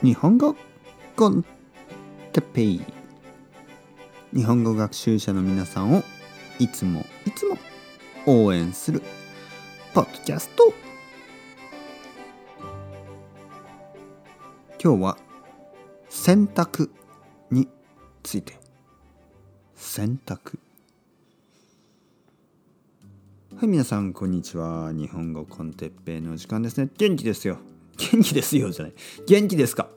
日本語コンテペイ。日本語学習者の皆さんをいつもいつも応援するポッドキャスト。今日は洗濯について。洗濯はい皆さんこんにちは。日本語コンテッペイの時間ですね。元気ですよ。元気ですよじゃない。元気ですか、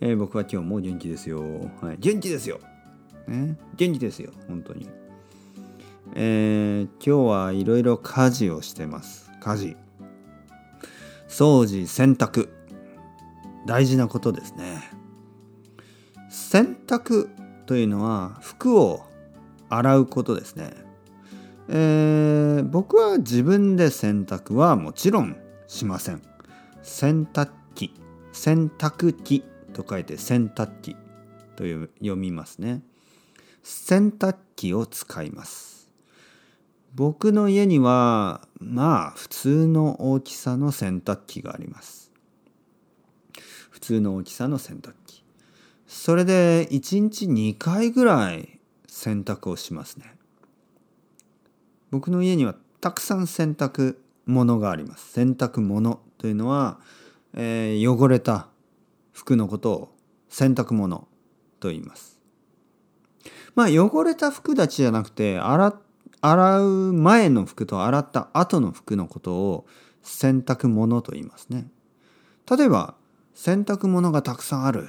えー、僕は今日も元気ですよ、はい、元気ですよ、ね、元気ですよ。本当に。えー、今日はいろいろ家事をしてます。家事。掃除洗濯。大事なことですね。洗濯というのは服を洗うことですね、えー、僕は自分で洗濯はもちろんしません。洗濯機洗濯機と書いて洗濯機と読みますね。洗濯機を使います。僕の家にはまあ普通の大きさの洗濯機があります。普通の大きさの洗濯機。それで1日2回ぐらい洗濯をしますね。僕の家にはたくさん洗濯物があります。洗濯物。というのは、えー、汚れた服のことを洗濯物と言います。まあ汚れた服たちじゃなくて洗洗う前の服と洗った後の服のことを洗濯物と言いますね。例えば洗濯物がたくさんある。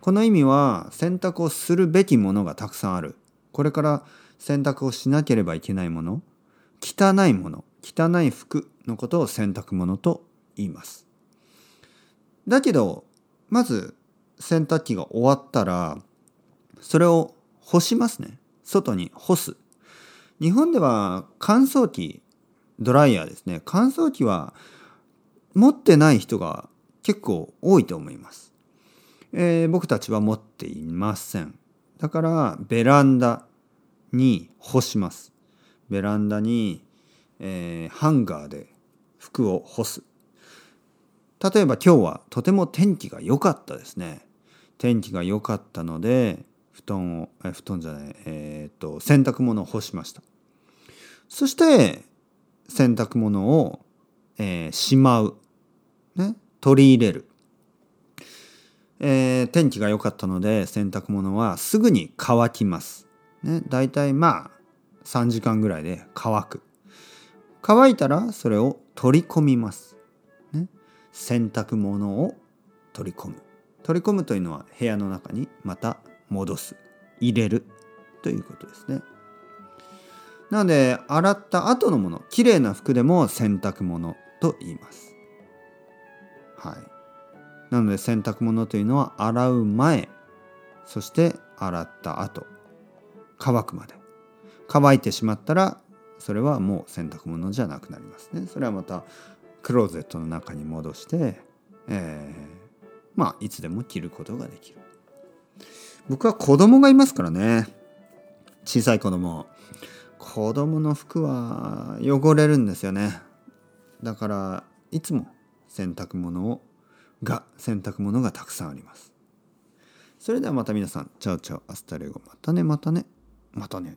この意味は洗濯をするべきものがたくさんある。これから洗濯をしなければいけないもの。汚いもの。汚い服。のことを洗濯物と言います。だけどまず洗濯機が終わったらそれを干しますね。外に干す。日本では乾燥機ドライヤーですね乾燥機は持ってない人が結構多いと思います、えー、僕たちは持っていませんだからベランダに干しますベランダに、えー、ハンガーで服を干す。例えば今日はとても天気が良かったですね。天気が良かったので布団をえ布団じゃないえー、っと洗濯物を干しました。そして洗濯物を、えー、しまう、ね、取り入れる、えー、天気が良かったので洗濯物はすぐに乾きます、ね、だいたいまあ3時間ぐらいで乾く。乾いたらそれを取り込みます。ね、洗濯物を取り込む。取り込むというのは部屋の中にまた戻す。入れるということですね。なので洗った後のもの、きれいな服でも洗濯物と言います。はい。なので洗濯物というのは洗う前、そして洗った後、乾くまで。乾いてしまったらそれはもう洗濯物じゃなくなりますね。それはまたクローゼットの中に戻して、えー、まあいつでも着ることができる。僕は子供がいますからね。小さい子供。子供の服は汚れるんですよね。だからいつも洗濯物をが洗濯物がたくさんあります。それではまた皆さん。 Ciao ciao。 Hasta luego。またねまたね。またね。